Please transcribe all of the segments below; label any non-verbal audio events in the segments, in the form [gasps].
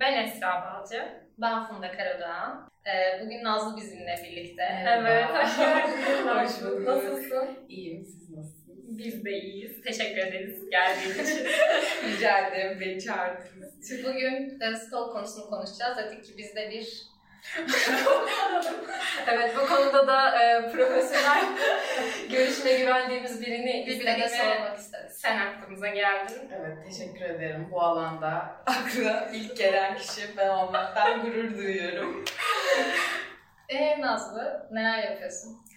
Ben Esra Balcı. Ben Funda Karadağ. Ee, bugün Nazlı bizimle birlikte. Evet, hoş geldin. Hoş bulduk. Nasılsın? İyiyim, siz nasılsınız? Biz de iyiyiz. Teşekkür ederiz geldiğin için. [laughs] Rica ederim, beni çağırdınız. Bugün e, stalk konusunu konuşacağız. Dedik ki biz de bir [laughs] evet, bu konuda da e, profesyonel [laughs] görüşüne güvendiğimiz birini birbirine sormak isteriz. sen aklımıza geldin. Evet, teşekkür ederim. Bu alanda aklına ilk gelen kişi ben olmaktan gurur duyuyorum. Ee [laughs] Nazlı neler yapıyorsun?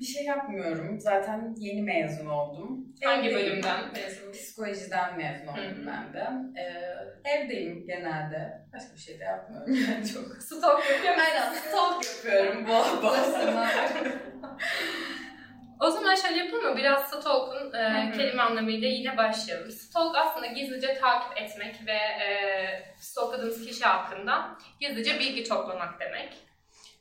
Bir şey yapmıyorum. Zaten yeni mezun oldum. Hangi Evdeyim. bölümden mezun? Psikolojiden mezun oldum ben de. Ee, evdeyim genelde. Başka bir şey de yapmıyorum [laughs] yani çok. Stalk yapıyor musun? Aynen, stalk yapıyorum bol bol. O zaman şöyle yapalım mı? Biraz stalk'un e, kelime anlamıyla yine başlayalım. Stalk aslında gizlice takip etmek ve e, stalkladığımız kişi hakkında gizlice bilgi toplamak demek.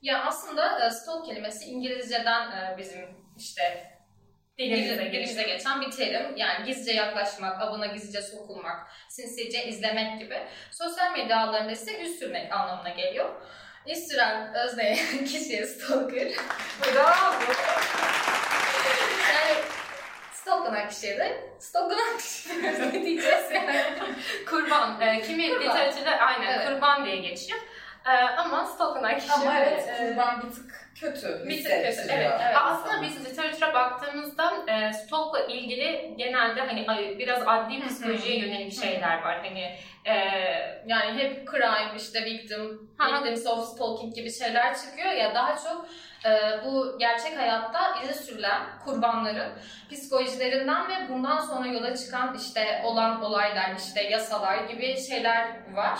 Ya aslında e, stalk kelimesi İngilizceden e, bizim işte Dilimize dilimize, geçen bir terim. Yani gizlice yaklaşmak, abına gizlice sokulmak, sinsice izlemek gibi. Sosyal medya ağlarında ise yüz sürmek anlamına geliyor. Yüz süren özneye [laughs] kişiye stalker. Bravo! Yani stalklanan kişiye de stalklanan [laughs] kişiye diyeceğiz yani. Kurban. E, kimi literatürde aynen Evet. kurban diye geçiyor. E, ama stalklanan kişi Ama evet, e, kurban bir tık kötü Bir tık kötü, evet. evet. Aslında biz literatüre baktığımızda e, stalkla ilgili genelde hani biraz adli psikolojiye yönelik şeyler var. Hani e, Yani hep crime, işte victim, victims of stalking gibi şeyler çıkıyor ya daha çok e, bu gerçek hayatta izi sürülen kurbanların psikolojilerinden ve bundan sonra yola çıkan işte olan olaylar, işte yasalar gibi şeyler var.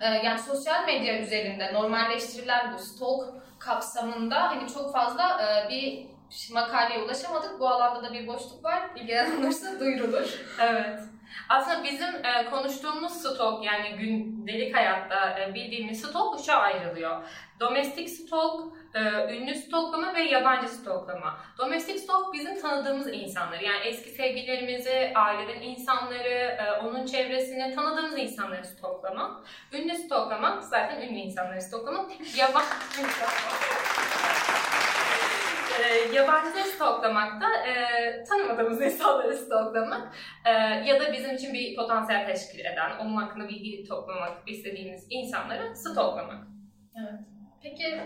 E, yani sosyal medya üzerinde normalleştirilen bu stalk kapsamında hani çok fazla e, bir makaleye ulaşamadık. Bu alanda da bir boşluk var. İlgilenen olursa duyurulur. evet. Aslında bizim e, konuştuğumuz stalk yani gündelik hayatta e, bildiğimiz stalk üçe ayrılıyor. Domestik stalk, e, ünlü stalklama ve yabancı stalklama. Domestik stalk bizim tanıdığımız insanları yani eski sevgililerimizi, aileden insanları, e, onun çevresini tanıdığımız insanları stalklamak. Ünlü stalklamak zaten ünlü insanları stalklamak. [laughs] Yabancı e, stalklamak da e, tanımadığımız insanları stalklamak e, ya da bizim için bir potansiyel teşkil eden, onun hakkında bilgi toplamak istediğimiz insanları stalklamak. Peki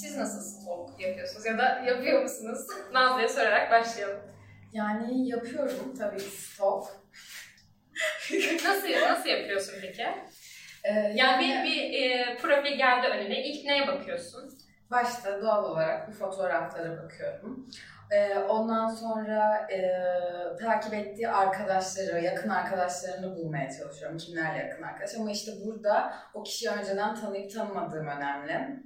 siz nasıl stalk yapıyorsunuz ya da yapıyor musunuz? [laughs] Nazlı'ya sorarak başlayalım. Yani yapıyorum tabii stalk. [laughs] Nasıl nasıl yapıyorsun peki? Ee, Yani bir, bir e, profil geldi önüne. İlk neye bakıyorsun? Başta doğal olarak bir fotoğraflara bakıyorum. Ee, ondan sonra e, takip ettiği arkadaşları, yakın arkadaşlarını bulmaya çalışıyorum. Kimlerle yakın arkadaş. Ama işte burada o kişiyi önceden tanıyıp tanımadığım önemli.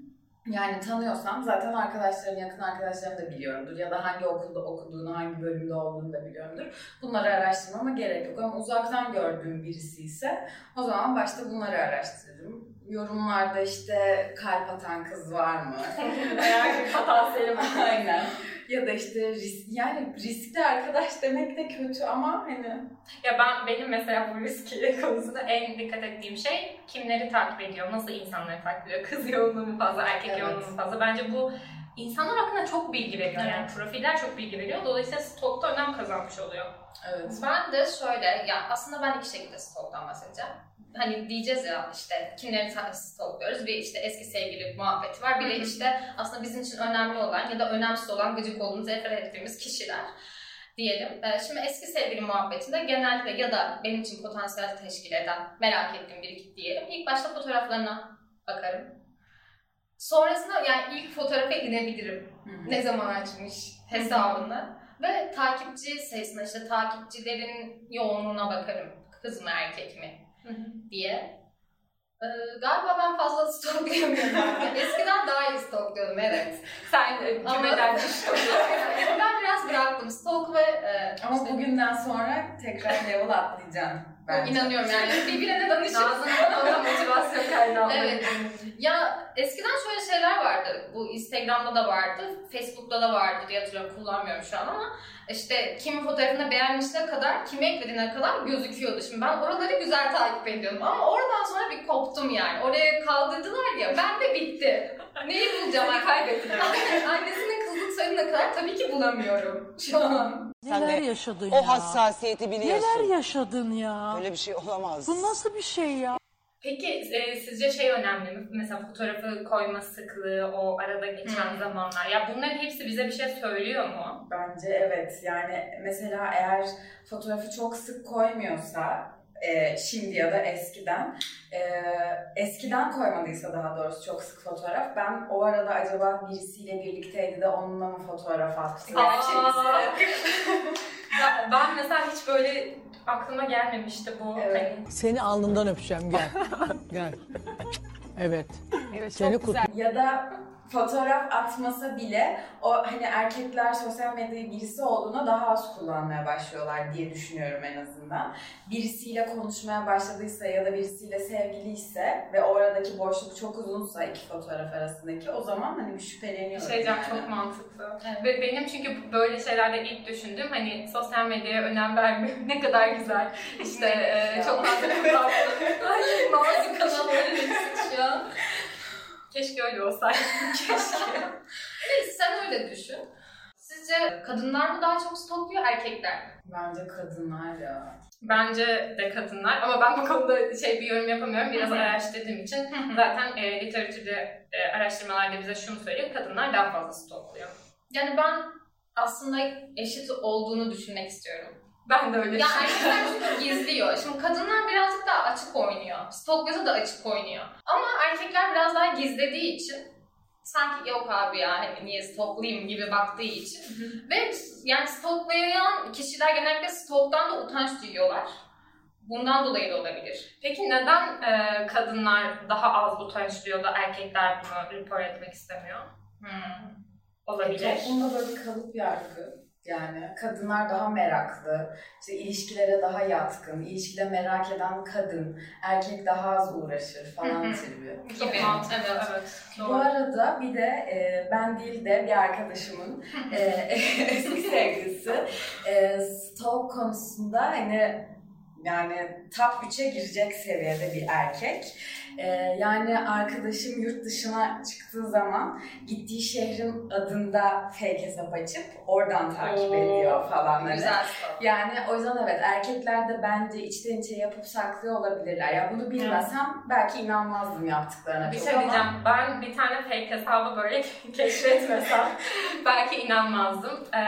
Yani tanıyorsam zaten arkadaşlarını, yakın arkadaşlarını da biliyorumdur. Ya da hangi okulda okuduğunu, hangi bölümde olduğunu da biliyorumdur. Bunları araştırmama gerek yok. Ama uzaktan gördüğüm birisi ise o zaman başta bunları araştırırım. Yorumlarda işte kalp atan kız var mı? Eğer bir potansiyeli. Aynen. Ya da işte risk, yani riskli arkadaş demek de kötü ama hani Ya ben benim mesela bu riski konusunda en dikkat ettiğim şey kimleri takip ediyor, nasıl insanları takip ediyor, kız yoğunluğu mu fazla, erkek Evet. yoğunluğu mu fazla. Bence bu insanlar hakkında çok bilgi veriyor. Yani Evet. profiller çok bilgi veriyor. Dolayısıyla stalkta önem kazanmış oluyor. evet. Ben de şöyle, ya aslında ben iki şekilde stalk'tan bahsedeceğim. Hani diyeceğiz ya işte kimleri ta- stalkluyoruz. Bir işte eski sevgili muhabbeti var. Bir de işte aslında bizim için önemli olan ya da önemsiz olan gıcık olduğumuz, nefret ettiğimiz kişiler diyelim. Ee, Şimdi eski sevgili muhabbetinde genellikle ya da benim için potansiyel teşkil eden merak ettiğim biri diyelim. İlk başta fotoğraflarına bakarım. Sonrasında yani ilk fotoğrafa inebilirim. Hı. ne zaman açmış hesabını ve takipçi sayısına işte takipçilerin yoğunluğuna bakarım. Kız mı erkek mi diye. Ee, galiba ben fazla stalklayamıyorum [laughs] artık. Eskiden daha iyi stalklıyordum evet. Sen cümleden [laughs] ben biraz bıraktım stalk ve e, Ama işte- bugünden sonra tekrar level atlayacağım. bence. İnanıyorum yani. Birbirine danışıp. Nazlı'nın ona motivasyon kaynağı. Evet. Ya eskiden şöyle şeyler vardı. Bu Instagram'da da vardı, Facebook'ta da vardı diye hatırlıyorum. Kullanmıyorum şu an ama işte kimin fotoğrafını beğenmişine kadar, kimi eklediğine kadar gözüküyordu. Şimdi ben oraları güzel takip ediyordum ama oradan sonra bir koptum yani. Oraya kaldırdılar ya, ben de bitti. Neyi bulacağım? Seni kaybettiler. [laughs] Annesinin kızlık soyadına kadar tabii ki bulamıyorum şu an. Sen Neler de yaşadın O ya? hassasiyeti biliyorsun. Neler yaşadın ya? Öyle bir şey olamaz. Bu nasıl bir şey ya? Peki e, sizce şey önemli mi? Mesela fotoğrafı koyma sıklığı, o arada geçen Hmm. zamanlar. Ya bunların hepsi bize bir şey söylüyor mu? Bence evet. Yani mesela eğer fotoğrafı çok sık koymuyorsa e, şimdi ya da eskiden e, eskiden koymadıysa daha doğrusu çok sık fotoğraf ben o arada acaba birisiyle birlikteydi de onunla mı fotoğraf attı? Aa! [laughs] Ya ben mesela hiç böyle aklıma gelmemişti bu. Evet. Hani Seni alnından öpeceğim gel. [laughs] gel. Evet. Seni kut. Ya da fotoğraf atmasa bile o hani erkekler sosyal medyayı birisi olduğuna daha az kullanmaya başlıyorlar diye düşünüyorum en azından. Birisiyle konuşmaya başladıysa ya da birisiyle sevgiliyse ve oradaki boşluk çok uzunsa iki fotoğraf arasındaki o zaman hani bir şüpheleniyorum. şey yani. çok mantıklı. Evet. Ve benim çünkü böyle şeylerde ilk düşündüğüm hani sosyal medyaya önem vermiyor. [laughs] ne kadar güzel. İşte e, çok fazla [laughs] kullanmıyorum. Ay, Bazı kanalların şu an. Keşke öyle olsaydı. [laughs] Keşke. Neyse sen öyle düşün. Sizce kadınlar mı daha çok stokluyor, erkekler mi? Bence kadınlar ya. Bence de kadınlar ama ben bu konuda şey bir yorum yapamıyorum. Biraz araştırdığım için zaten e, literatürde e, araştırmalarda bize şunu söylüyor. Kadınlar daha fazla stokluyor. Yani ben aslında eşit olduğunu düşünmek istiyorum. Ben de öyle Ya düşünüyorum. erkekler çünkü gizliyor. Şimdi kadınlar birazcık daha açık oynuyor. Stokluyorsa da açık oynuyor. Ama erkekler biraz daha gizlediği için sanki yok abi ya hani niye stoklayayım gibi baktığı için. Ve yani stoklayan kişiler genellikle stoktan da utanç duyuyorlar. Bundan dolayı da olabilir. Peki neden e, kadınlar daha az utanç duyuyor da erkekler bunu report etmek istemiyor? Hmm. Olabilir. Toplumda böyle kalıp yargı. Yani kadınlar daha meraklı, işte ilişkilere daha yatkın, ilişkide merak eden kadın, erkek daha az uğraşır falan tribi. Çok Gibi. mantıklı. Evet. Evet. Bu Doğru. arada bir de e, ben değil de bir arkadaşımın e, [laughs] eski sevgilisi e, stalk konusunda hani yani top 3'e girecek seviyede bir erkek. E, yani arkadaşım yurt dışına çıktığı zaman gittiği şehrin adında fake hesap açıp oradan takip Oo, ediyor falan. Hani. Güzel. Yani o yüzden evet erkekler de bence içten içe yapıp saklıyor olabilirler. Ya bunu bilmesem belki inanmazdım yaptıklarına Bir şey ama- diyeceğim. Ben bir tane fake hesabı böyle [laughs] keşfetmesem belki inanmazdım. Ee,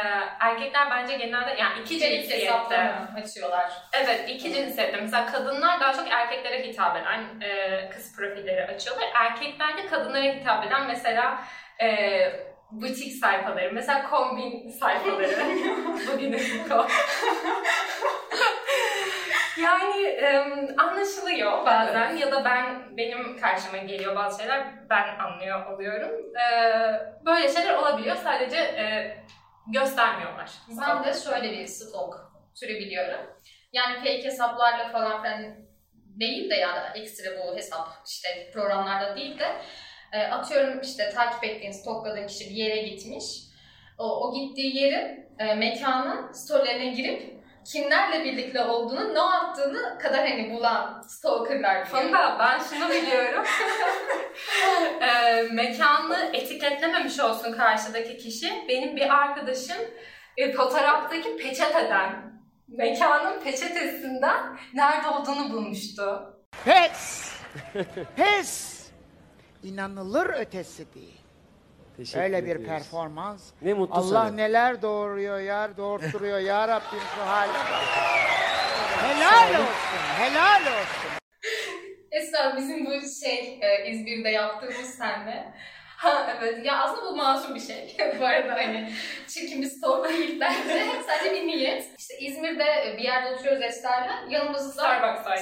erkekler bence genelde yani iki cinsiyette. açıyorlar. Evet iki cinsiyette. Mesela kadınlar daha çok erkeklere hitap eden e, kız profilleri açıyorlar. Erkekler de kadınlara hitap eden mesela e, butik sayfaları, mesela kombin sayfaları. [laughs] Bugünün ko- [laughs] Yani e, anlaşılıyor bazen ya da ben benim karşıma geliyor bazı şeyler ben anlıyor oluyorum. E, böyle şeyler olabiliyor sadece e, göstermiyorlar. Ben de şöyle bir stok türü biliyorum. Yani fake hesaplarla falan filan değil de yani ekstra bu hesap işte programlarda değil de e, atıyorum işte takip ettiğin stokladığın kişi bir yere gitmiş. O, o gittiği yerin e, mekanın storylerine girip kimlerle birlikte olduğunu, ne yaptığını kadar hani bulan stalkerlar. Funda ben şunu biliyorum. [laughs] e, mekanı etiketlememiş olsun karşıdaki kişi. Benim bir arkadaşım e, fotoğraftaki peçeteden, mekanın peçetesinden nerede olduğunu bulmuştu. Pes! [laughs] Pes! İnanılır ötesi değil. Teşekkür Öyle bir ediyoruz. performans. Ne mutlu Allah sana. neler doğuruyor ya, doğurtturuyor [laughs] ya Rabbim şu hale. Helal olsun, helal olsun. Esra bizim bu şey e, İzmir'de yaptığımız senle Ha evet. Ya aslında bu masum bir şey. [laughs] bu arada hani çirkin bir stalk değil bence. [laughs] Sadece bir niyet. İşte İzmir'de bir yerde oturuyoruz Esra'yla. Yanımızda.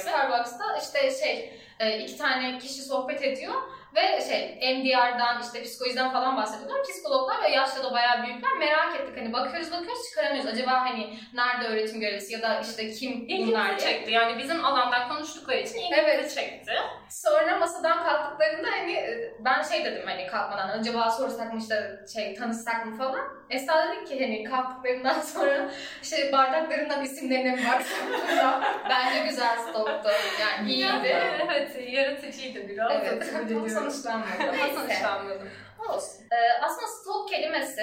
Starbucks'ta işte şey e, iki tane kişi sohbet ediyor ve şey MDR'dan işte psikolojiden falan bahsediyorlar. Psikologlar ve yaşta da bayağı büyükler merak ettik. Hani bakıyoruz bakıyoruz çıkaramıyoruz. Acaba hani nerede öğretim görevlisi ya da işte kim bunlar diye. çekti. Yani bizim alandan konuştukları için ilgimizi Evet. çekti. Sonra masadan kalktıklarında hani e, ben şey dedim hani kalkmadan acaba sorsak mı işte şey tanışsak mı falan. Esra dedi ki hani kalktıklarından [laughs] sonra işte bardaklarından isimlerine mi baksak. [laughs] Bence güzel stoktu. Yani iyiydi. Evet, yaratıcıydı biraz. Evet, [laughs] Neyse. sonuçlanmadı. Olsun. Ee, aslında stalk kelimesi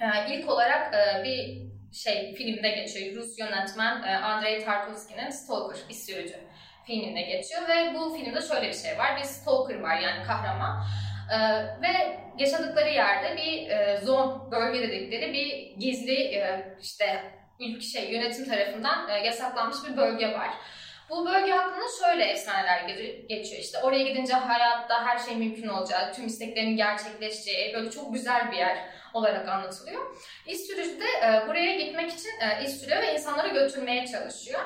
e, ilk olarak e, bir şey filmde geçiyor. Rus yönetmen e, Andrei Tarkovski'nin Stalker, sürücü filminde geçiyor ve bu filmde şöyle bir şey var. Bir stalker var yani kahraman. Ee, ve yaşadıkları yerde bir e, zone, bölge dedikleri bir gizli e, işte ülke şey yönetim tarafından e, yasaklanmış bir bölge var. Bu bölge hakkında şöyle efsaneler ge- geçiyor işte. Oraya gidince hayatta her şey mümkün olacağı, tüm isteklerin gerçekleşeceği, böyle çok güzel bir yer olarak anlatılıyor. İş sürücü de e, buraya gitmek için e, sürüyor ve insanları götürmeye çalışıyor.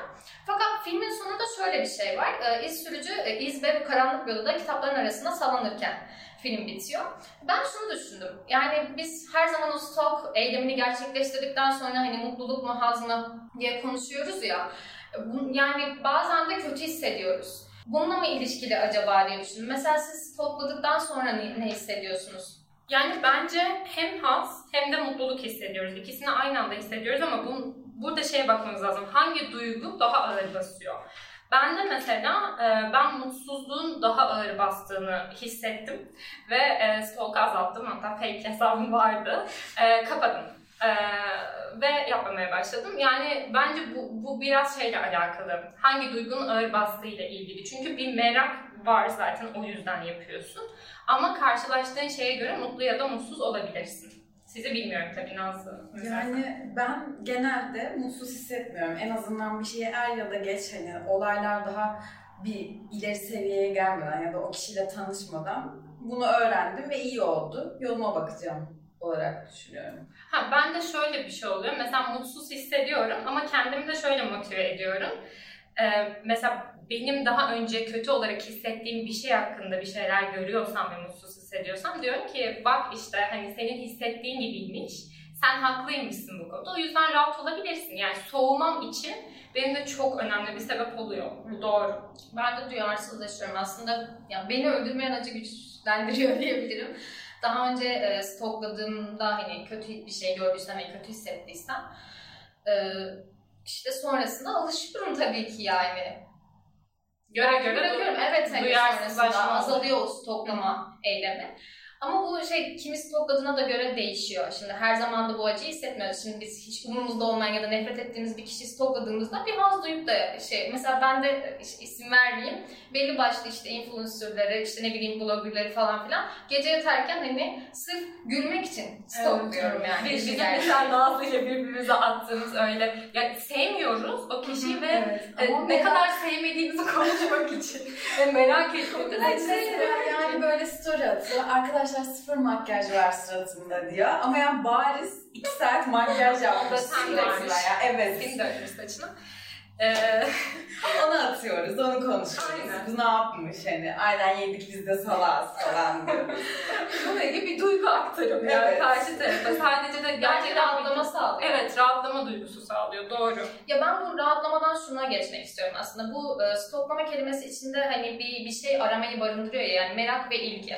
Fakat filmin sonunda şöyle bir şey var. E, iş sürücü e, iz ve bu karanlık odada kitapların arasında sallanırken film bitiyor. Ben şunu düşündüm. Yani biz her zaman o stalk eylemini gerçekleştirdikten sonra hani mutluluk mu haz mı diye konuşuyoruz ya. Yani bazen de kötü hissediyoruz. Bununla mı ilişkili acaba diye düşündüm. Mesela siz stalkladıktan sonra ne, ne hissediyorsunuz? Yani bence hem haz hem de mutluluk hissediyoruz. İkisini aynı anda hissediyoruz ama bu, burada şeye bakmamız lazım. Hangi duygu daha ağır basıyor? Ben de mesela e, ben mutsuzluğun daha ağır bastığını hissettim ve e, stalk azalttım hatta fake hesabım vardı. E, kapadım. E, ve yapmamaya başladım. Yani bence bu, bu biraz şeyle alakalı. Hangi duygunun ağır bastığıyla ilgili. Çünkü bir merak var zaten o yüzden yapıyorsun. Ama karşılaştığın şeye göre mutlu ya da mutsuz olabilirsin. Sizi bilmiyorum tabii Nazlı. Yani ben genelde mutsuz hissetmiyorum. En azından bir şeye er ya da geç hani olaylar daha bir ileri seviyeye gelmeden ya da o kişiyle tanışmadan bunu öğrendim ve iyi oldu. Yoluma bakacağım olarak düşünüyorum. Ha, ben de şöyle bir şey oluyor. Mesela mutsuz hissediyorum ama kendimi de şöyle motive ediyorum. Ee, mesela benim daha önce kötü olarak hissettiğim bir şey hakkında bir şeyler görüyorsam ve mutsuz hissediyorsam diyorum ki bak işte hani senin hissettiğin gibiymiş. Sen haklıymışsın bu konuda. O yüzden rahat olabilirsin. Yani soğumam için benim de çok önemli bir sebep oluyor. Bu doğru. Ben de duyarsızlaşıyorum. Aslında ya beni öldürmeyen acı güçlendiriyor [laughs] diyebilirim. Daha önce e, stalkladığımda hani kötü bir şey gördüysem ve kötü hissettiysem e, işte sonrasında alışıyorum tabii ki yani. Göre göre Bırakıyorum evet hani sonrasında azalıyor o stoklama eylemi. Ama bu şey kimi stokladığına da göre değişiyor. Şimdi her zaman da bu acıyı hissetmiyoruz. Şimdi biz hiç umurumuzda olmayan ya da nefret ettiğimiz bir kişiyi stokladığımızda bir haz duyup da şey mesela ben de iş- isim vermeyeyim. Belli başlı işte influencerları, işte ne bileyim bloggerları falan filan gece yatarken hani sırf gülmek için stokluyorum yani. Biz, bizim mesela Nazlı ile birbirimize attığımız öyle ya sevmiyoruz o kişiyi ve Evet. e, Ama ne kadar sevmediğimizi [laughs] konuşmak için ve merak ettiğimiz için yani böyle story atıyor. Arkadaşlar sıfır makyaj var suratımda diyor. Ama yani bariz iki saat makyaj [laughs] yapmış sen varmış. ya. Evet. Kim dönmüş saçına. Ee, [laughs] Onu atıyoruz, onu konuşuyoruz. Aynen. Bu ne yapmış hani? Aynen yedik biz de salaz falan diyoruz. [laughs] böyle bir duygu aktarımı yani Evet. karşı tarafa. Sadece de Bence gerçekten rahatlama bir- sağlıyor. Evet rahatlama duygusu sağlıyor doğru. Ya ben bu rahatlamadan şuna geçmek istiyorum aslında. Bu e, stoklama kelimesi içinde hani bir bir şey aramayı barındırıyor ya yani merak ve ilgi.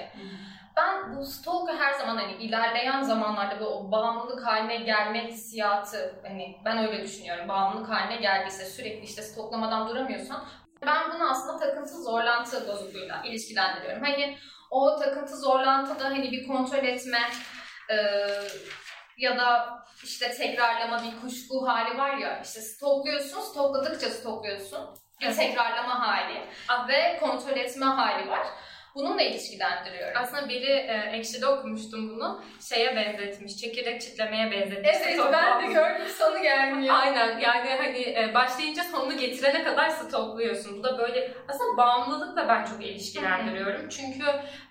Ben bu stalk'ı her zaman hani ilerleyen zamanlarda bu o bağımlılık haline gelme hissiyatı hani ben öyle düşünüyorum. Bağımlılık haline geldiyse sürekli işte stalklamadan duramıyorsan ben bunu aslında takıntı zorlantı bozukluğuyla ilişkilendiriyorum. Hani o takıntı zorlantıda hani bir kontrol etme e, ya da işte tekrarlama bir kuşku hali var ya işte stalkluyorsun, stalkladıkça stalkluyorsun. Bir Evet. tekrarlama hali ve kontrol etme hali var. Bununla ilişkilendiriyorum. Aslında biri e, Ekşi'de okumuştum bunu. Şeye benzetmiş, çekirdek çitlemeye benzetmiş. Evet Stok ben de gördüm sonu gelmiyor. Aynen yani hani e, başlayınca sonunu getirene kadar stokluyorsun. Bu da böyle aslında bağımlılıkla ben çok ilişkilendiriyorum. Çünkü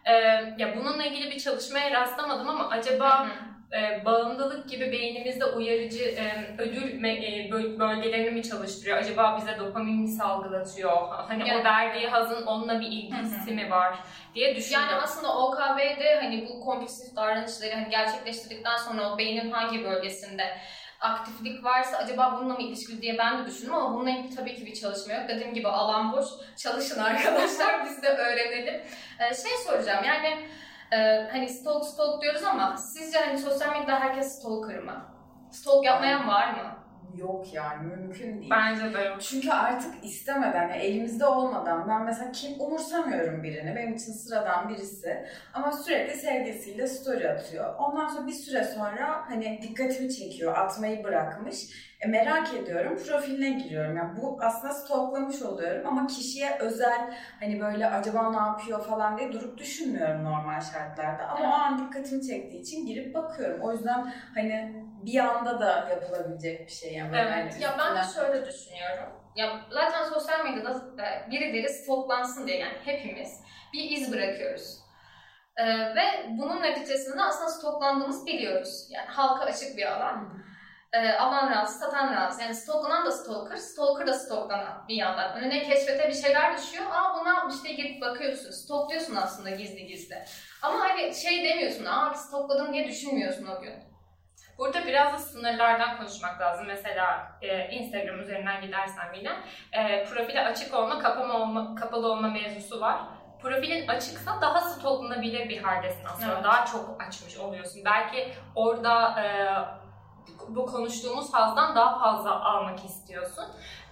e, ya bununla ilgili bir çalışmaya rastlamadım ama acaba e, bağımlılık gibi beynimizde uyarıcı e, ödül e, böl- bölgelerini mi çalıştırıyor? Acaba bize dopamin mi salgılatıyor? Hani Yani- o verdiği hazın onunla bir ilgisi mi var diye düşündüm. Yani aslında OKB'de hani bu kompulsif davranışları hani gerçekleştirdikten sonra o beynin hangi bölgesinde aktiflik varsa acaba bununla mı ilişkili diye ben de düşündüm ama bununla ilgili tabii ki bir çalışma yok. Dediğim gibi alan boş. Çalışın arkadaşlar [laughs] biz de öğrenelim. Ee, şey soracağım yani e, hani stalk stalk diyoruz ama sizce hani sosyal medyada herkes stalker mı? Stalk yapmayan var mı? Yok yani mümkün değil. Bence de yok. Çünkü artık istemeden, yani elimizde olmadan ben mesela kim umursamıyorum birini. Benim için sıradan birisi. Ama sürekli sevgilisiyle story atıyor. Ondan sonra bir süre sonra hani dikkatimi çekiyor, atmayı bırakmış. E, merak ediyorum, profiline giriyorum. Yani bu aslında stalklamış oluyorum ama kişiye özel hani böyle acaba ne yapıyor falan diye durup düşünmüyorum normal şartlarda. Ama o an dikkatimi çektiği için girip bakıyorum. O yüzden hani bir anda da yapılabilecek bir şey yani. Evet. Ya ben de şöyle düşünüyorum. Ya zaten sosyal medyada e, birileri stalklansın diye yani hepimiz bir iz bırakıyoruz. Ee, ve bunun neticesinde aslında stalklandığımızı biliyoruz. Yani halka açık bir alan. Ee, alan razı, satan razı. Yani stalklanan da stalker, stalker da stalklanan bir yandan. Önüne keşfete bir şeyler düşüyor. Aa bu ne yapmış diye girip bakıyorsun. Stalkluyorsun aslında gizli gizli. Ama hani şey demiyorsun, aa stalkladım diye düşünmüyorsun o gün. Burada biraz da sınırlardan konuşmak lazım. Mesela e, Instagram üzerinden gidersem yine e, profili açık olma, kapama olma, kapalı olma mevzusu var. Profilin açıksa daha stalklanabilir bir haldesin aslında. Evet. Daha çok açmış oluyorsun. Belki orada e, bu konuştuğumuz hazdan daha fazla almak istiyorsun.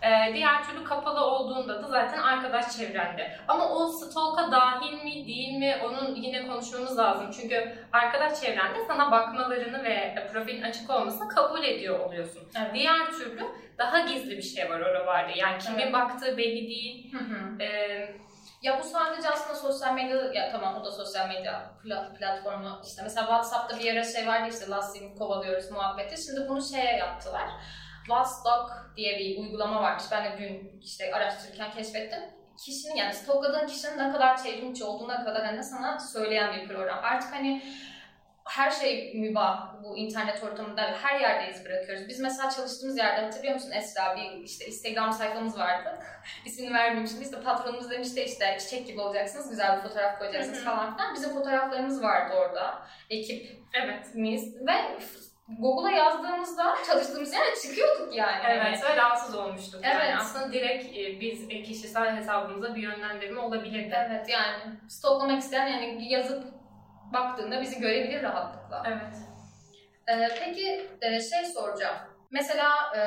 E, diğer türlü kapalı olduğunda da zaten arkadaş çevrende. Ama o stalk'a dahil mi değil mi onun yine konuşmamız lazım. Çünkü arkadaş çevrende sana bakmalarını ve profilin açık olmasını kabul ediyor oluyorsun. Evet. Diğer türlü daha gizli bir şey var oralarda. Yani kimin Evet. baktığı belli değil. Hı hı. Ee, Ya bu sadece aslında sosyal medya, ya tamam o da sosyal medya pla- platformu işte mesela WhatsApp'ta bir ara şey vardı işte lastiğini kovalıyoruz muhabbeti. Şimdi bunu şeye yaptılar. WhatsApp diye bir uygulama varmış. Ben de dün işte araştırırken keşfettim. Kişinin yani stalkladığın kişinin ne kadar çevrimçi olduğuna kadar hani sana söyleyen bir program. Artık hani her şey mübah bu internet ortamında her yerde iz bırakıyoruz. Biz mesela çalıştığımız yerde hatırlıyor musun Esra bir işte Instagram sayfamız vardı. [laughs] İsmini vermeyeyim şimdi işte patronumuz demişti işte çiçek gibi olacaksınız güzel bir fotoğraf koyacaksınız Hı hı. falan filan. Bizim fotoğraflarımız vardı orada evet. ekibimiz ve Google'a yazdığımızda çalıştığımız yere çıkıyorduk yani. Evet ve rahatsız olmuştuk. Yani Evet. aslında direkt e, biz e, kişisel hesabımıza bir yönlendirme olabilirdi. Evet yani stalklamak isteyen yani yazıp baktığında bizi görebilir rahatlıkla. Evet. Ee, peki e, şey soracağım. Mesela e,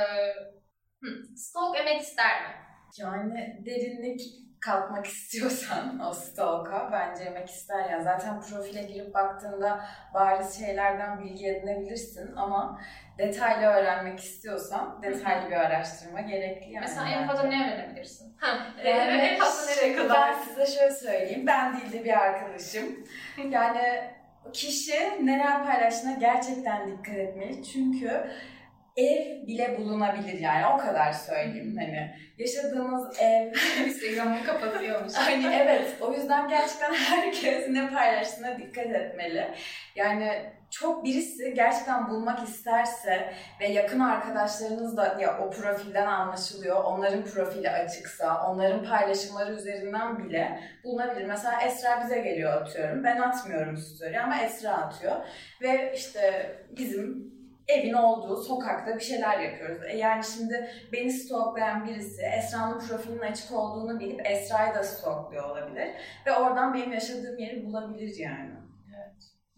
hı, stalk emek ister mi? Yani derinlik kalkmak [laughs] istiyorsan o stalk'a bence yemek ister ya. Zaten profile girip baktığında bariz şeylerden bilgi edinebilirsin ama detaylı öğrenmek istiyorsan detaylı bir araştırma gerekli yani. Mesela en fazla ne öğrenebilirsin? Yani en fazla nereye kadar? Ben size şöyle söyleyeyim. Ben değil de bir arkadaşım. Yani kişi neler paylaştığına gerçekten dikkat etmeli. Çünkü ev bile bulunabilir yani o kadar söyleyeyim hani. Yaşadığımız ev [laughs] Instagram'ı kapatıyormuş. [laughs] hani evet. O yüzden gerçekten [laughs] herkes ne paylaştığına dikkat etmeli. Yani çok birisi gerçekten bulmak isterse ve yakın arkadaşlarınız da ya o profilden anlaşılıyor onların profili açıksa onların paylaşımları üzerinden bile bulunabilir. Mesela Esra bize geliyor atıyorum. Ben atmıyorum story ama Esra atıyor. Ve işte bizim evin olduğu sokakta bir şeyler yapıyoruz. E yani şimdi beni stalklayan birisi Esra'nın profilinin açık olduğunu bilip Esra'yı da stalkluyor olabilir. Ve oradan benim yaşadığım yeri bulabilir yani.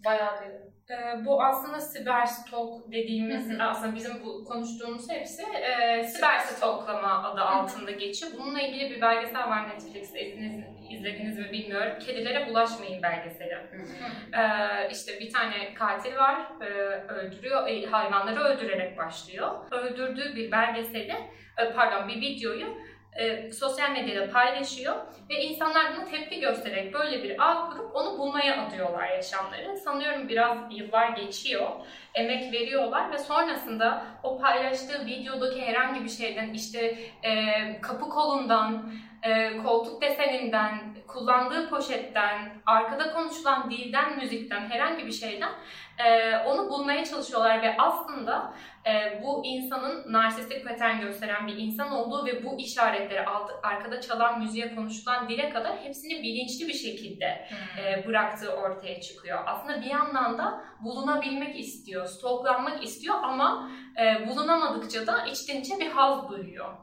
Bayağı derin. Ee, bu aslında siber stalk dediğimiz, Hı hı. aslında bizim bu konuştuğumuz hepsi e, siber stalklama adı altında geçiyor. Bununla ilgili bir belgesel var Netflix'te, izlediniz, izlediniz mi bilmiyorum. Kedilere bulaşmayın belgeseli. Ee, işte bir tane katil var, e, öldürüyor, e, hayvanları öldürerek başlıyor. Öldürdüğü bir belgeseli, e, pardon bir videoyu e, sosyal medyada paylaşıyor ve insanlar buna tepki göstererek böyle bir ağ kurup onu bulmaya adıyorlar yaşamları. Sanıyorum biraz yıllar geçiyor, emek veriyorlar ve sonrasında o paylaştığı videodaki herhangi bir şeyden işte e, kapı kolundan, e, koltuk deseninden, kullandığı poşetten, arkada konuşulan dilden, müzikten, herhangi bir şeyden e, onu bulmaya çalışıyorlar ve aslında e, bu insanın narsistik patern gösteren bir insan olduğu ve bu işaretleri alt, arkada çalan müziğe konuşulan dile kadar hepsini bilinçli bir şekilde e, bıraktığı ortaya çıkıyor. Aslında bir yandan da bulunabilmek istiyor, stalklanmak istiyor ama e, bulunamadıkça da içten içe bir haz duyuyor.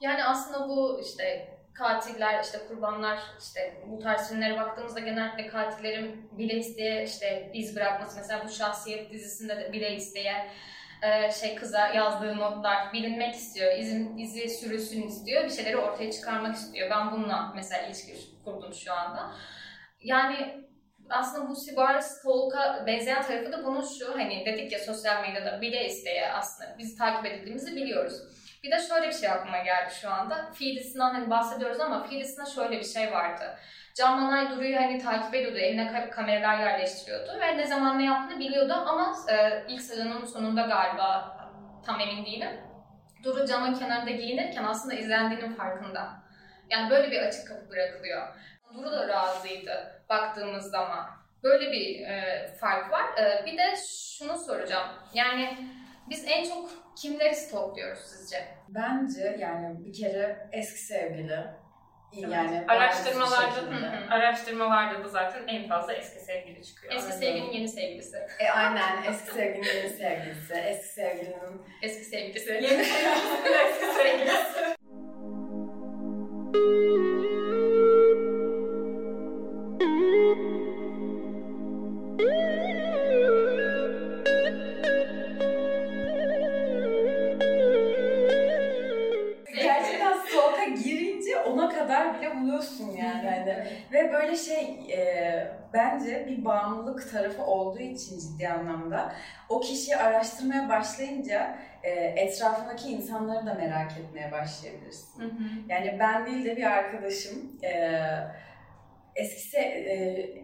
Yani aslında bu işte katiller, işte kurbanlar, işte bu tarz filmlere baktığımızda genellikle katillerin bile isteye işte iz bırakması. Mesela bu Şahsiyet dizisinde de bile isteye e, şey kıza yazdığı notlar bilinmek istiyor, izin, izi sürülsün istiyor, bir şeyleri ortaya çıkarmak istiyor. Ben bununla mesela ilişki kurdum şu anda. Yani aslında bu Sibar Stalk'a benzeyen tarafı da bunun şu, hani dedik ya sosyal medyada bile isteye aslında biz takip edildiğimizi biliyoruz. Bir de şöyle bir şey aklıma geldi şu anda. Fiilisinden hani bahsediyoruz ama fiilisinde şöyle bir şey vardı. Can Manay Duru'yu hani takip ediyordu, evine kameralar yerleştiriyordu ve ne zaman ne yaptığını biliyordu ama e, ilk sezonun sonunda galiba tam emin değilim. Duru camın kenarında giyinirken aslında izlendiğinin farkında. Yani böyle bir açık kapı bırakılıyor. Duru da razıydı baktığımız zaman. Böyle bir e, fark var. E, bir de şunu soracağım. Yani biz en çok kimleri stalkluyoruz sizce? Bence yani bir kere eski sevgili. Yani araştırmalarda hı hı, araştırmalarda da zaten en fazla eski sevgili çıkıyor. Eski Aynen. sevgilinin yeni sevgilisi. E, aynen eski sevgilinin yeni sevgilisi, eski sevgilinin Eski sevgilisi. Yeni sevgilisinin [laughs] eski sevgilisi. Buluyorsun yani. Hani. Ve böyle şey e, bence bir bağımlılık tarafı olduğu için ciddi anlamda o kişiyi araştırmaya başlayınca e, etrafındaki insanları da merak etmeye başlayabilirsin. Hı hı. Yani ben değil de bir arkadaşım e, eski se- e,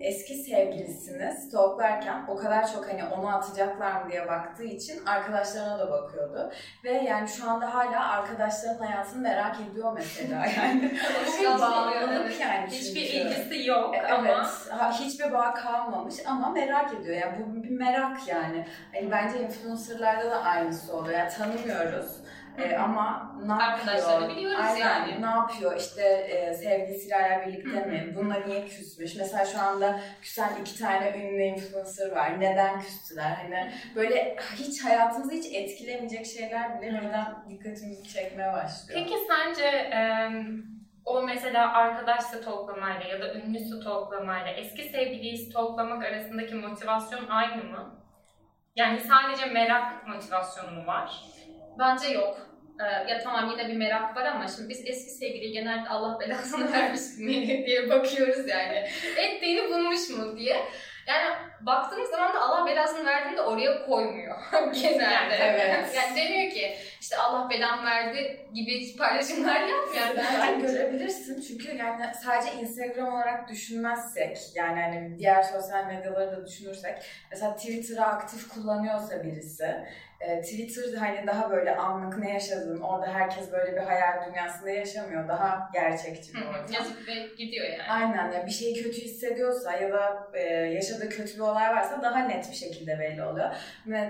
eski sevgilisini stalklarken o kadar çok hani onu atacaklar mı diye baktığı için arkadaşlarına da bakıyordu. Ve yani şu anda hala arkadaşlarının hayatını merak ediyor mesela [laughs] yani. Bir yani Hiçbir çünkü. ilgisi yok E, Evet, ama ha, hiçbir bağ kalmamış ama merak ediyor. Yani bu bir merak yani. Hani bence influencerlarda da aynısı oluyor. Yani tanımıyoruz. E, ama ne yapıyor? Biliyoruz Aynen, yani. Ne yapıyor? İşte e, sevgilisiyle hala birlikte mi? Bununla niye küsmüş? Mesela şu anda küsen iki tane ünlü influencer var. Neden küstüler? Hani böyle hiç hayatımızı hiç etkilemeyecek şeyler bile birden dikkatimizi çekmeye başlıyor. Peki sence e, o mesela arkadaş stalklamayla ya da ünlü stalklamayla eski sevgiliyi stalklamak arasındaki motivasyon aynı mı? Yani sadece merak motivasyonu mu var? Bence yok. Ee, ya tamam yine bir merak var ama şimdi biz eski sevgiliyi genelde Allah belasını [laughs] vermiş mi diye bakıyoruz yani. Ettiğini bulmuş mu diye. Yani baktığımız zaman da Allah belasını verdiğini de oraya koymuyor [laughs] genelde. Yani, evet. Yani demiyor ki işte Allah belamı verdi gibi paylaşımlar yapmıyor. Yani görebilirsin çünkü yani sadece Instagram olarak düşünmezsek yani hani diğer sosyal medyaları da düşünürsek mesela Twitter'ı aktif kullanıyorsa birisi e, Twitter hani daha böyle anlık ne yaşadığın orada herkes böyle bir hayal dünyasında yaşamıyor daha gerçekçi bir ortam. Yazıp ve gidiyor yani. Aynen ya bir şeyi kötü hissediyorsa ya da e, yaşadığı kötü bir olay varsa daha net bir şekilde belli oluyor.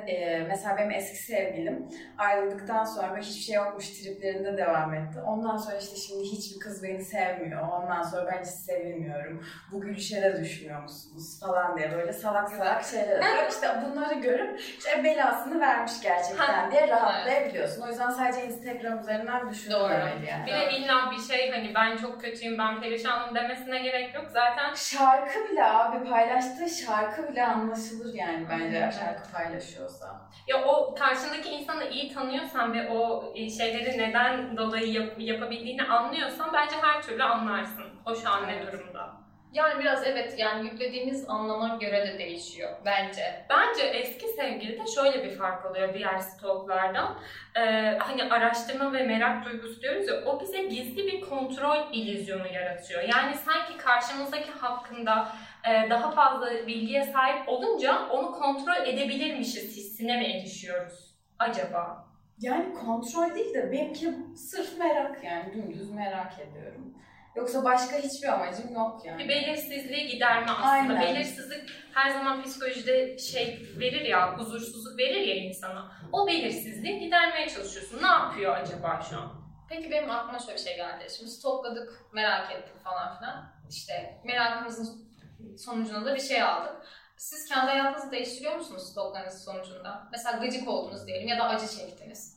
E, mesela benim eski sevgilim ayrıldıktan sonra hiçbir şey yokmuş triplerinde devam etti. Ondan sonra işte şimdi hiçbir kız beni sevmiyor. Ondan sonra ben hiç sevilmiyorum. Bu gülüşe düşmüyor musunuz falan diye böyle salak salak şeyler atıyor. İşte bunları görüp işte belasını vermiş gerçekten diye rahatlayabiliyorsun. O yüzden sadece Instagram üzerinden düşünülmemeli yani. Bir de illa bir şey hani ben çok kötüyüm, ben perişanım demesine gerek yok. Zaten Şarkı bile abi paylaştığı şarkı bile anlaşılır yani bence eğer şarkı paylaşıyorsa. ya o karşındaki insanı iyi tanıyorsan ve o e, şeyleri neden dolayı yap- yapabildiğini anlıyorsan bence her türlü anlarsın o şu an ne Evet. durumda. Yani biraz evet yani yüklediğimiz anlama göre de değişiyor bence. Bence eski sevgilide şöyle bir fark oluyor diğer stalklardan. Ee, hani araştırma ve merak duygusu diyoruz ya o bize gizli bir kontrol illüzyonu yaratıyor. Yani sanki karşımızdaki hakkında e, daha fazla bilgiye sahip olunca onu kontrol edebilirmişiz hissine mi erişiyoruz acaba? Yani kontrol değil de benimki sırf merak yani dümdüz merak ediyorum. Yoksa başka hiçbir amacım yok yani. Bir belirsizliği giderme aslında. Aynen. Belirsizlik her zaman psikolojide şey verir ya, huzursuzluk verir ya insana. O belirsizliği gidermeye çalışıyorsun. Ne yapıyor acaba şu an? Peki benim aklıma şöyle bir şey geldi. Şimdi stokladık, merak ettik falan filan. İşte merakımızın sonucunda da bir şey aldık. Siz kendi hayatınızı değiştiriyor musunuz stoklarınız sonucunda? Mesela gıcık oldunuz diyelim ya da acı çektiniz.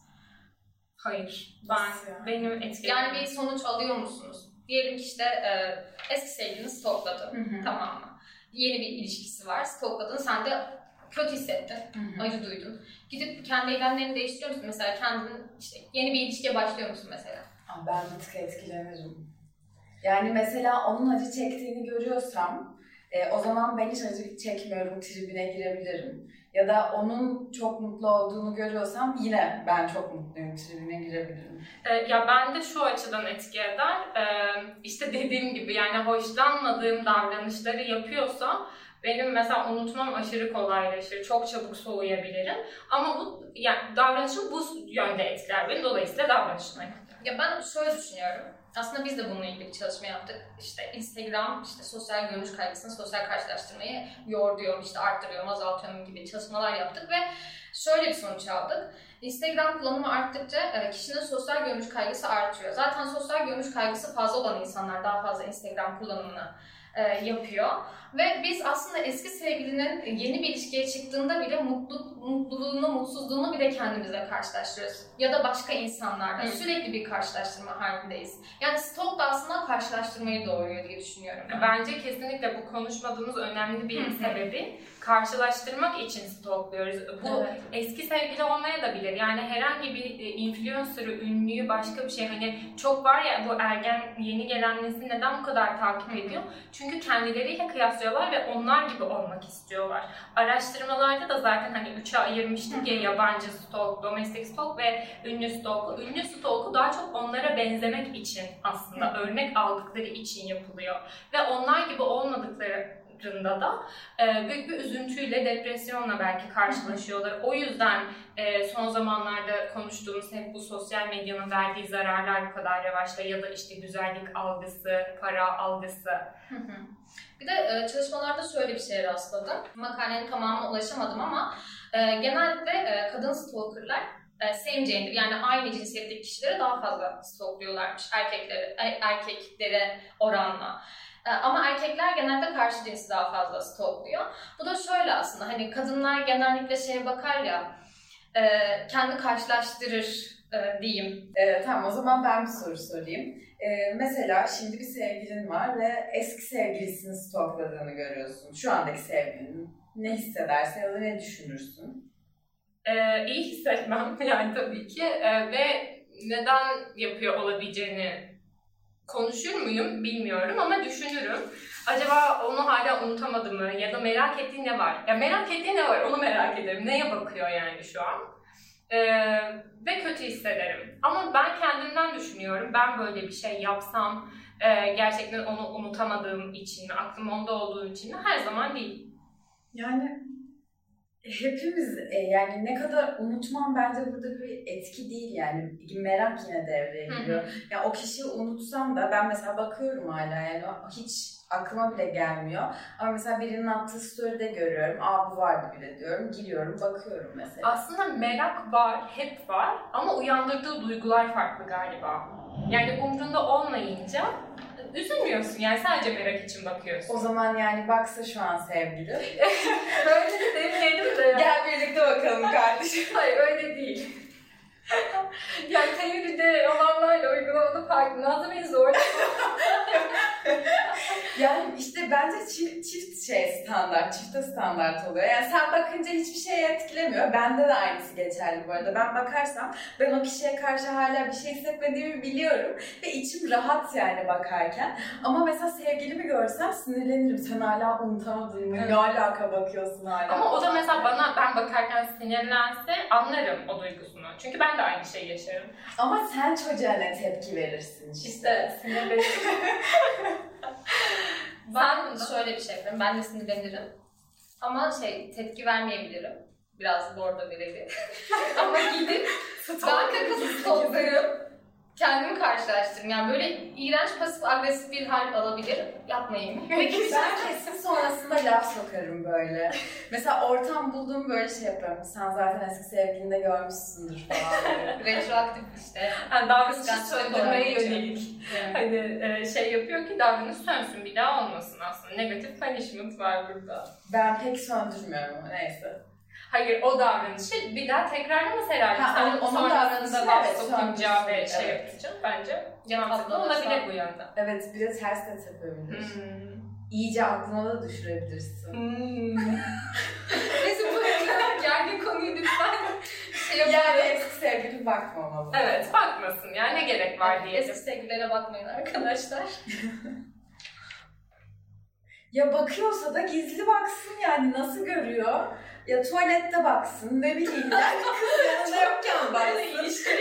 Hayır. Nasıl Ben, yani? benim etkilerim. Yani bir sonuç alıyor musunuz? Diyelim ki işte e, eski sevgiliniz stokladı. Hı hı. Tamam mı? Yeni bir ilişkisi var. Stokladın. Sen de kötü hissettin. Hı hı. Acı duydun. Gidip kendi eylemlerini değiştiriyor musun? Mesela kendin işte yeni bir ilişkiye başlıyor musun mesela? Aa, Ben bir tık etkilenirim. Yani mesela onun acı çektiğini görüyorsam e, o zaman ben hiç acı çekmiyorum tribine girebilirim. Ya da onun çok mutlu olduğunu görüyorsam yine ben çok mutluyum tribine girebilirim. Ee, ya ben de şu açıdan etki eder. Ee, işte dediğim gibi yani hoşlanmadığım davranışları yapıyorsa benim mesela unutmam aşırı kolaylaşır. Çok çabuk soğuyabilirim. Ama bu yani davranışım bu yönde etkiler beni. Dolayısıyla davranışına etkiler. Ya ben şöyle düşünüyorum. Aslında biz de bununla ilgili bir çalışma yaptık. İşte Instagram, işte sosyal görünüş kaygısını, sosyal karşılaştırmayı yoğuruyor, işte arttırıyor, azaltıyor gibi çalışmalar yaptık ve şöyle bir sonuç aldık. Instagram kullanımı arttıkça e, kişinin sosyal görünüş kaygısı artıyor. Zaten sosyal görünüş kaygısı fazla olan insanlar daha fazla Instagram kullanımını e, yapıyor. Ve biz aslında eski sevgilinin yeni bir ilişkiye çıktığında bile mutlu, mutluluğunu, mutsuzluğunu bile kendimize karşılaştırıyoruz. Ya da başka insanlarla Hı. sürekli bir karşılaştırma halindeyiz. Yani stalk da aslında karşılaştırmayı doğuruyor diye düşünüyorum. ben. Bence kesinlikle bu konuşmadığımız önemli bir sebebi karşılaştırmak için stalkluyoruz. Bu Evet. eski sevgili olmaya da bilir. Yani herhangi bir e, influencer'ı, ünlüyü, başka bir şey hani çok var ya bu ergen yeni gelen nesil neden bu kadar takip ediyor? Çünkü kendileriyle kıyaslıyorlar ve onlar gibi olmak istiyorlar. Araştırmalarda da zaten hani üçe ayırmıştık ya yabancı stalk, domestik stalk ve ünlü stalk. Ünlü stalk'u daha çok onlara benzemek için aslında örnek aldıkları için yapılıyor. Ve onlar gibi olmadıklarında da e, büyük bir üzüntüyle, depresyonla belki karşılaşıyorlar. O yüzden e, son zamanlarda konuştuğumuz hep bu sosyal medyanın verdiği zararlar bu kadar revaçta ya da işte güzellik algısı, para algısı. Bir de e, çalışmalarda şöyle bir şeye rastladım. Makalenin tamamına ulaşamadım ama e, genellikle e, kadın stalkerlar same gender yani aynı cinsiyetteki kişileri daha fazla stalkluyorlarmış erkekleri, er- erkeklere oranla. E, Ama erkekler genelde karşı cinsi daha fazla stalkluyor. Bu da şöyle aslında hani kadınlar genellikle şeye bakar ya e, kendi karşılaştırır e, diyeyim. Ee, tamam o zaman ben bir soru sorayım. Ee, mesela şimdi bir sevgilin var ve eski sevgilisini stalkladığını görüyorsun. Şu andaki sevgilinin ne hissedersin ya da ne düşünürsün? Ee, iyi hissetmem [laughs] yani tabii ki Ee, ve neden yapıyor olabileceğini konuşur muyum bilmiyorum ama düşünürüm. Acaba onu hala unutamadı mı ya da merak ettiği ne var? Ya merak ettiği ne var onu merak ederim. Neye bakıyor yani şu an? Ee, ve kötü hissederim. Ama ben kendimden düşünüyorum. Ben böyle bir şey yapsam e, gerçekten onu unutamadığım için aklım onda olduğu için? Her zaman değil. Yani hepimiz e, yani ne kadar unutmam bence burada bir etki değil yani merak yine devreye giriyor. Ya o kişiyi unutsam da ben mesela bakıyorum hala yani hiç aklıma bile gelmiyor. Ama mesela birinin attığı story'de görüyorum. Aa bu vardı bile diyorum. Giriyorum bakıyorum mesela. Aslında merak var, hep var ama uyandırdığı duygular farklı galiba. Yani umrunda olmayınca üzülmüyorsun yani sadece merak için bakıyorsun. O zaman yani baksa şu an sevgili. [laughs] Böyle de demeyelim de ya. Gel birlikte bakalım kardeşim. Hayır öyle değil. Yani teoride olanlarla uygulamada farklı. Beni zor. Yani işte bence çift, çift şey standart, çifte standart oluyor. Yani sen bakınca hiçbir şey etkilemiyor. Bende de aynısı geçerli bu arada. Ben bakarsam ben o kişiye karşı hala bir şey hissetmediğimi biliyorum. Ve içim rahat yani bakarken. Ama mesela sevgilimi görsem sinirlenirim. Sen hala unutamadın mı? Ne alaka bakıyorsun hala? Ama o da mesela bana ben bakarken sinirlense anlarım o duygusunu. Çünkü ben de aynı şeyi yaşarım. Ama sen çocuğa ne tepki verirsin işte. İşte sinirlenirim. [laughs] Ben şöyle bir şey yaparım. Ben de sinirlenirim. Ama şey tepki vermeyebilirim. Biraz bordo verebilir. [laughs] Ama gidip banka kızı stoklarım. Kendimi karşılaştırırım. Yani böyle iğrenç pasif agresif bir hal alabilirim. Yapmayayım. [laughs] Peki ben kesin sonrasında laf sokarım böyle. Mesela ortam bulduğum böyle şey yaparım. Sen zaten eski sevgilinde görmüşsündür falan. [laughs] Retroaktif işte. Yani davranışı söndürmeye yönelik. [laughs] Hani e, şey yapıyor ki davranış sönsün bir daha olmasın aslında. Negatif punishment var burada. ben pek söndürmüyorum neyse. Hayır o davranışı bir daha tekrarlaması herhalde. Ha, Sen onun- onun sonrasında davranışı, laf evet, sokunca ve şey evet. yapınca bence atlaması. olabilir bu yönden. Evet bir de ters de tepebilir. Hmm. İyice aklına da düşürebilirsin. Hmm. [laughs] Neyse bu kadar gergin konuyu lütfen şey yapalım. Yani eski sevgilim bakmamalı. Evet bakmasın ya ne gerek var diye. Eski sevgililere bakmayın arkadaşlar. [laughs] Ya bakıyorsa da gizli baksın yani nasıl görüyor? Ya tuvalette baksın ne bileyim yani kız [laughs] yanında yokken baksın. [laughs]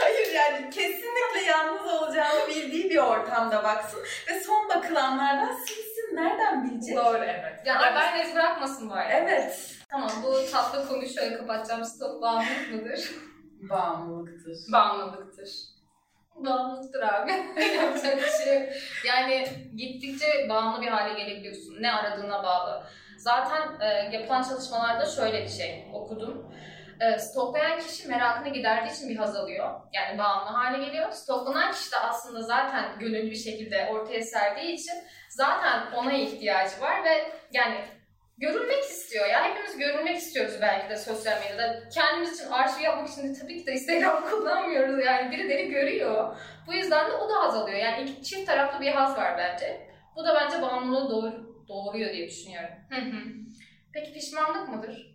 Hayır yani kesinlikle yalnız olacağını bildiği bir ortamda baksın ve son bakılanlardan silsin nereden bilecek? Doğru evet. Ya Evet. ez bırakmasın bari. Evet. Tamam bu tatlı konuyu şöyle kapatacağım. Stok bağımlılık mıdır? Bağımlılıktır. Bağımlılıktır. Bağımlılıktır abi. [laughs] Yapacak bir şey yok. Yani gittikçe bağımlı bir hale gelebiliyorsun. Ne aradığına bağlı. Zaten e, yapılan çalışmalarda şöyle bir şey okudum. E, stoklayan kişi merakını giderdiği için bir haz alıyor. Yani bağımlı hale geliyor. Stoklanan kişi de aslında zaten gönüllü bir şekilde ortaya serdiği için zaten ona ihtiyacı var ve yani görülmek istiyor ya. Hepimiz görülmek istiyoruz belki de sosyal medyada. Kendimiz için arşiv yapmak için de tabii ki de Instagram [laughs] kullanmıyoruz yani. Birileri görüyor. Bu yüzden de o da haz alıyor. Yani iki çift taraflı bir haz var bence. Bu da bence bağımlılığı doğur, doğuruyor diye düşünüyorum. Hı hı. Peki pişmanlık mıdır?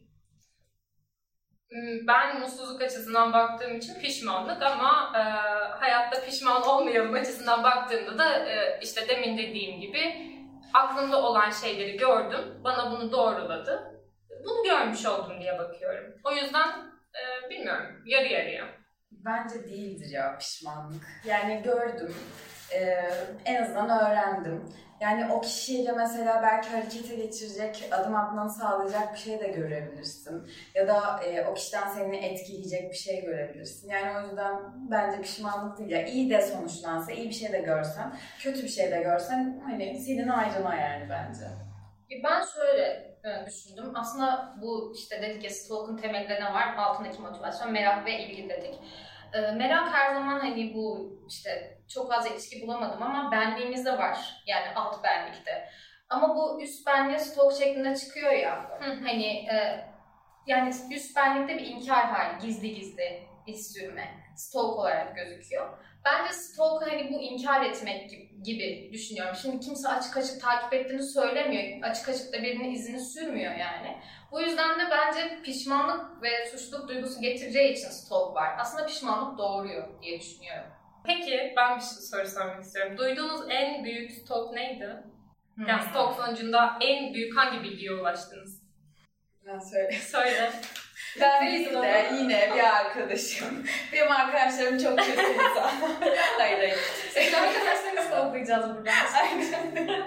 Hmm, Ben mutsuzluk açısından baktığım için pişmanlık ama e, hayatta pişman olmayalım açısından baktığımda da e, işte demin dediğim gibi aklımda olan şeyleri gördüm, bana bunu doğruladı. Bunu görmüş oldum diye bakıyorum. O yüzden e, bilmiyorum, yarı yarıya. Bence değildir ya pişmanlık. Yani gördüm. Ee, en azından öğrendim. Yani o kişiyle mesela belki harekete geçirecek, adım atmanı sağlayacak bir şey de görebilirsin. Ya da e, o kişiden seni etkileyecek bir şey görebilirsin. Yani o yüzden bence pişmanlık değil. Ya iyi de sonuçlansa, iyi bir şey de görsen, kötü bir şey de görsen hani senin ayrına yani bence. E, Ben şöyle e, düşündüm. Aslında bu işte dedik ya stalk'un temelinde ne var? Altındaki motivasyon, merak ve ilgi dedik. E, merak her zaman hani bu işte çok fazla ilişki bulamadım ama benliğimizde var. Yani alt benlikte. Ama bu üst benliğe stalk şeklinde çıkıyor ya. Hani e, yani üst benlikte bir inkar hali, gizli gizli iz sürme, stalk olarak gözüküyor. Bence stalk hani bu inkar etmek gibi, gibi düşünüyorum. Şimdi kimse açık açık takip ettiğini söylemiyor. Açık açık da birinin izini sürmüyor yani. Bu yüzden de bence pişmanlık ve suçluluk duygusu getireceği için stalk var. Aslında pişmanlık doğuruyor diye düşünüyorum. Peki ben bir soru sormak istiyorum. Duyduğunuz en büyük stalk neydi? Yani stalk sonucunda en büyük hangi bilgiye ulaştınız? Ben söyle. Söyle. [laughs] Ben o? de yine bir arkadaşım. [laughs] Benim arkadaşlarım çok kötü insan. [laughs] hayır hayır. Senin arkadaşlarını stalklayacağız buradan. [laughs] Aynen.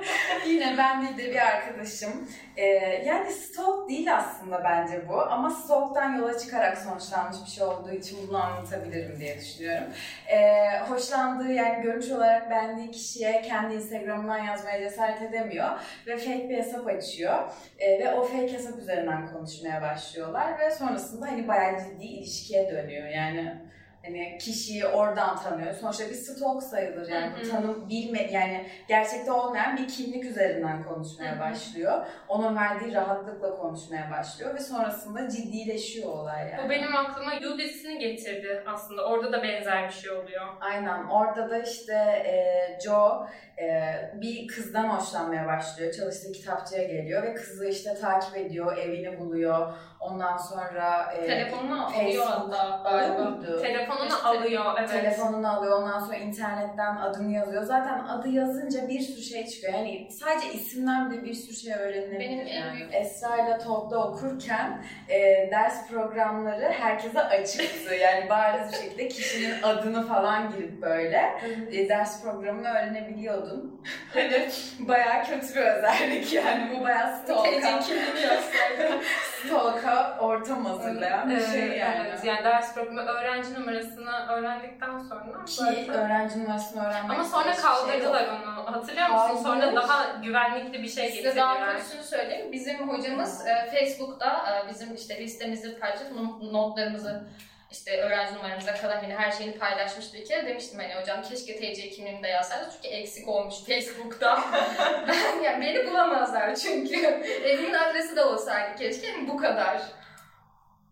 Yine ben değil de bir arkadaşım. Ee, yani stalk değil aslında bence bu. Ama stalk'tan yola çıkarak sonuçlanmış bir şey olduğu için bunu anlatabilirim diye düşünüyorum. Ee, hoşlandığı yani görünüş olarak beğendiği kişiye kendi Instagram'dan yazmaya cesaret edemiyor. Ve fake bir hesap açıyor. Ee, ve o fake hesap üzerinden konuşmaya başlıyorlar. Ve sonrasında hani bayağı ciddi ilişkiye dönüyor. Yani Hani kişiyi oradan tanıyor. Sonuçta bir stalk sayılır yani. Hı Bu hı. tanım bilme yani gerçekte olmayan bir kimlik üzerinden konuşmaya Hı hı. başlıyor. Onun verdiği rahatlıkla konuşmaya başlıyor ve sonrasında ciddileşiyor olay yani. Bu benim aklıma You dizisini getirdi aslında. Orada da benzer bir şey oluyor. Aynen. Orada da işte e, Joe e, bir kızdan hoşlanmaya başlıyor. Çalıştığı kitapçıya geliyor ve kızı işte takip ediyor, evini buluyor. Ondan sonra e, Telefonunu alıyor hatta galiba. Telefonunu İşte alıyor. Evet. Telefonunu alıyor, ondan sonra internetten adını yazıyor. Zaten adı yazınca bir sürü şey çıkıyor. Yani sadece isimden bile bir sürü şey öğrenilebilir. Benim en yani. büyük- Esra ile Talk'ta okurken e, ders programları herkese açıktı. Yani bariz bir şekilde kişinin adını falan girip böyle e, ders programını öğrenebiliyordun. [laughs] Hani bayağı kötü bir özellik yani. Bu bayağı stalk'a, kimliğini gösterdi. Stalk'a ortam hazırlayan bir şey yani. evet. yani ders programı öğrenci numarasını öğrendikten sonra Ki zaten- öğrenci numarasını öğrenmek ama sonra şey kaldırdılar onu. Hatırlıyor musun? Hayır. Sonra daha güvenlikli bir şey Size daha getirdiler. kötüsünü söyleyeyim. Bizim hocamız e, Facebook'ta e, bizim işte listemizi paylaşıp not- notlarımızı işte öğrenci numaramıza kadar hani her şeyini paylaşmıştı bir kere. Demiştim hani hocam keşke TC kimliğini de yazsaydı çünkü eksik olmuş Facebook'ta. [laughs] ben, yani beni bulamazlar çünkü. [laughs] Evimin adresi de olsaydı keşke hani bu kadar.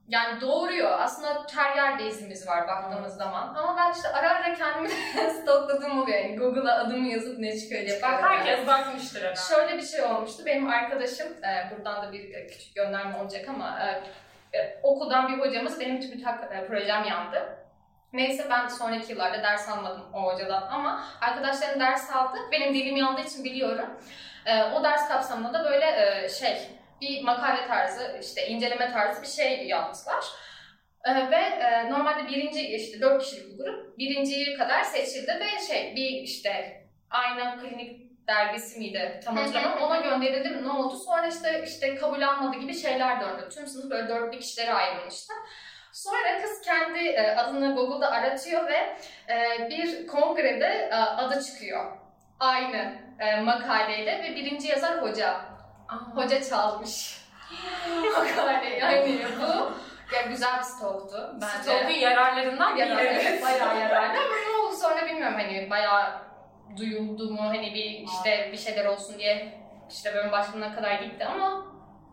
Yani doğuruyor. Aslında her yerde izimiz var baktığımız zaman. Ama ben işte ara ara kendimi [laughs] stalkladığım oluyor. Yani Google'a adımı yazıp ne çıkıyor diye Bak herkes bakmıştır herhalde. Şöyle bir şey olmuştu. Benim arkadaşım, e, buradan da bir e, küçük gönderme olacak ama e, okuldan bir hocamız benim TÜBİTAK e, projem yandı. Neyse ben sonraki yıllarda ders almadım o hocadan ama arkadaşlarım ders aldı. Benim dilim yandığı için biliyorum. E, o ders kapsamında da böyle e, şey bir makale tarzı işte inceleme tarzı bir şey yaptılar. E, ve normalde birinci işte dört kişilik bir grup birinciye kadar seçildi ve şey bir işte aynı klinik dergisi miydi tam hatırlamıyorum. Ona gönderildi mi ne oldu? Sonra işte işte kabul almadı gibi şeyler döndü. Tüm sınıf böyle dört bir kişilere ayrılmıştı. Sonra kız kendi e, adını Google'da aratıyor ve e, bir kongrede e, adı çıkıyor. Aynı makaleyle ve birinci yazar hoca. Aa. Hoca çalmış. [gasps] makaleyi yani bu ya güzel bir stalktu bence. Stalk'un yararlarından biri. Yarar, evet, bayağı yararlı [laughs] ama ne oldu sonra bilmiyorum hani bayağı duyuldu mu hani bir işte bir şeyler olsun diye işte bölüm başkanına kadar gitti ama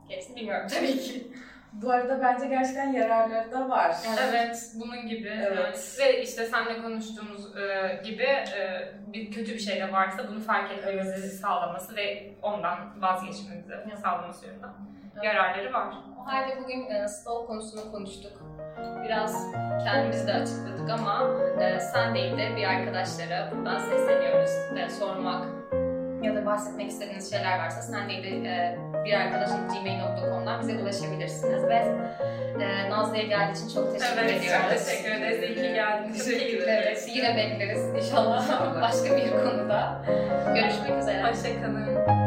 gerisini bilmiyorum [laughs] tabii ki. Bu arada bence gerçekten yararları da var. Evet, bunun gibi. Evet. Ve işte seninle konuştuğumuz e, gibi e, bir kötü bir şey de varsa bunu fark etmemizi sağlaması ve ondan vazgeçmemizi sağlaması yararları var. O halde bugün e, stalk konusunu konuştuk. Biraz kendimizi de açıkladık ama e, sen değil de bir arkadaşlara buradan sesleniyoruz. E, sormak ya da bahsetmek istediğiniz şeyler varsa sen değil de e, bir arkadaşın gmail.com'dan bize ulaşabilirsiniz ve e, Nazlı'ya geldiği için çok teşekkür Evet, ediyoruz. çok teşekkür ederiz. İyi ki geldin. Teşekkür Evet, ederiz. yine bekleriz inşallah [laughs] başka bir konuda. Görüşmek üzere. Hoşçakalın.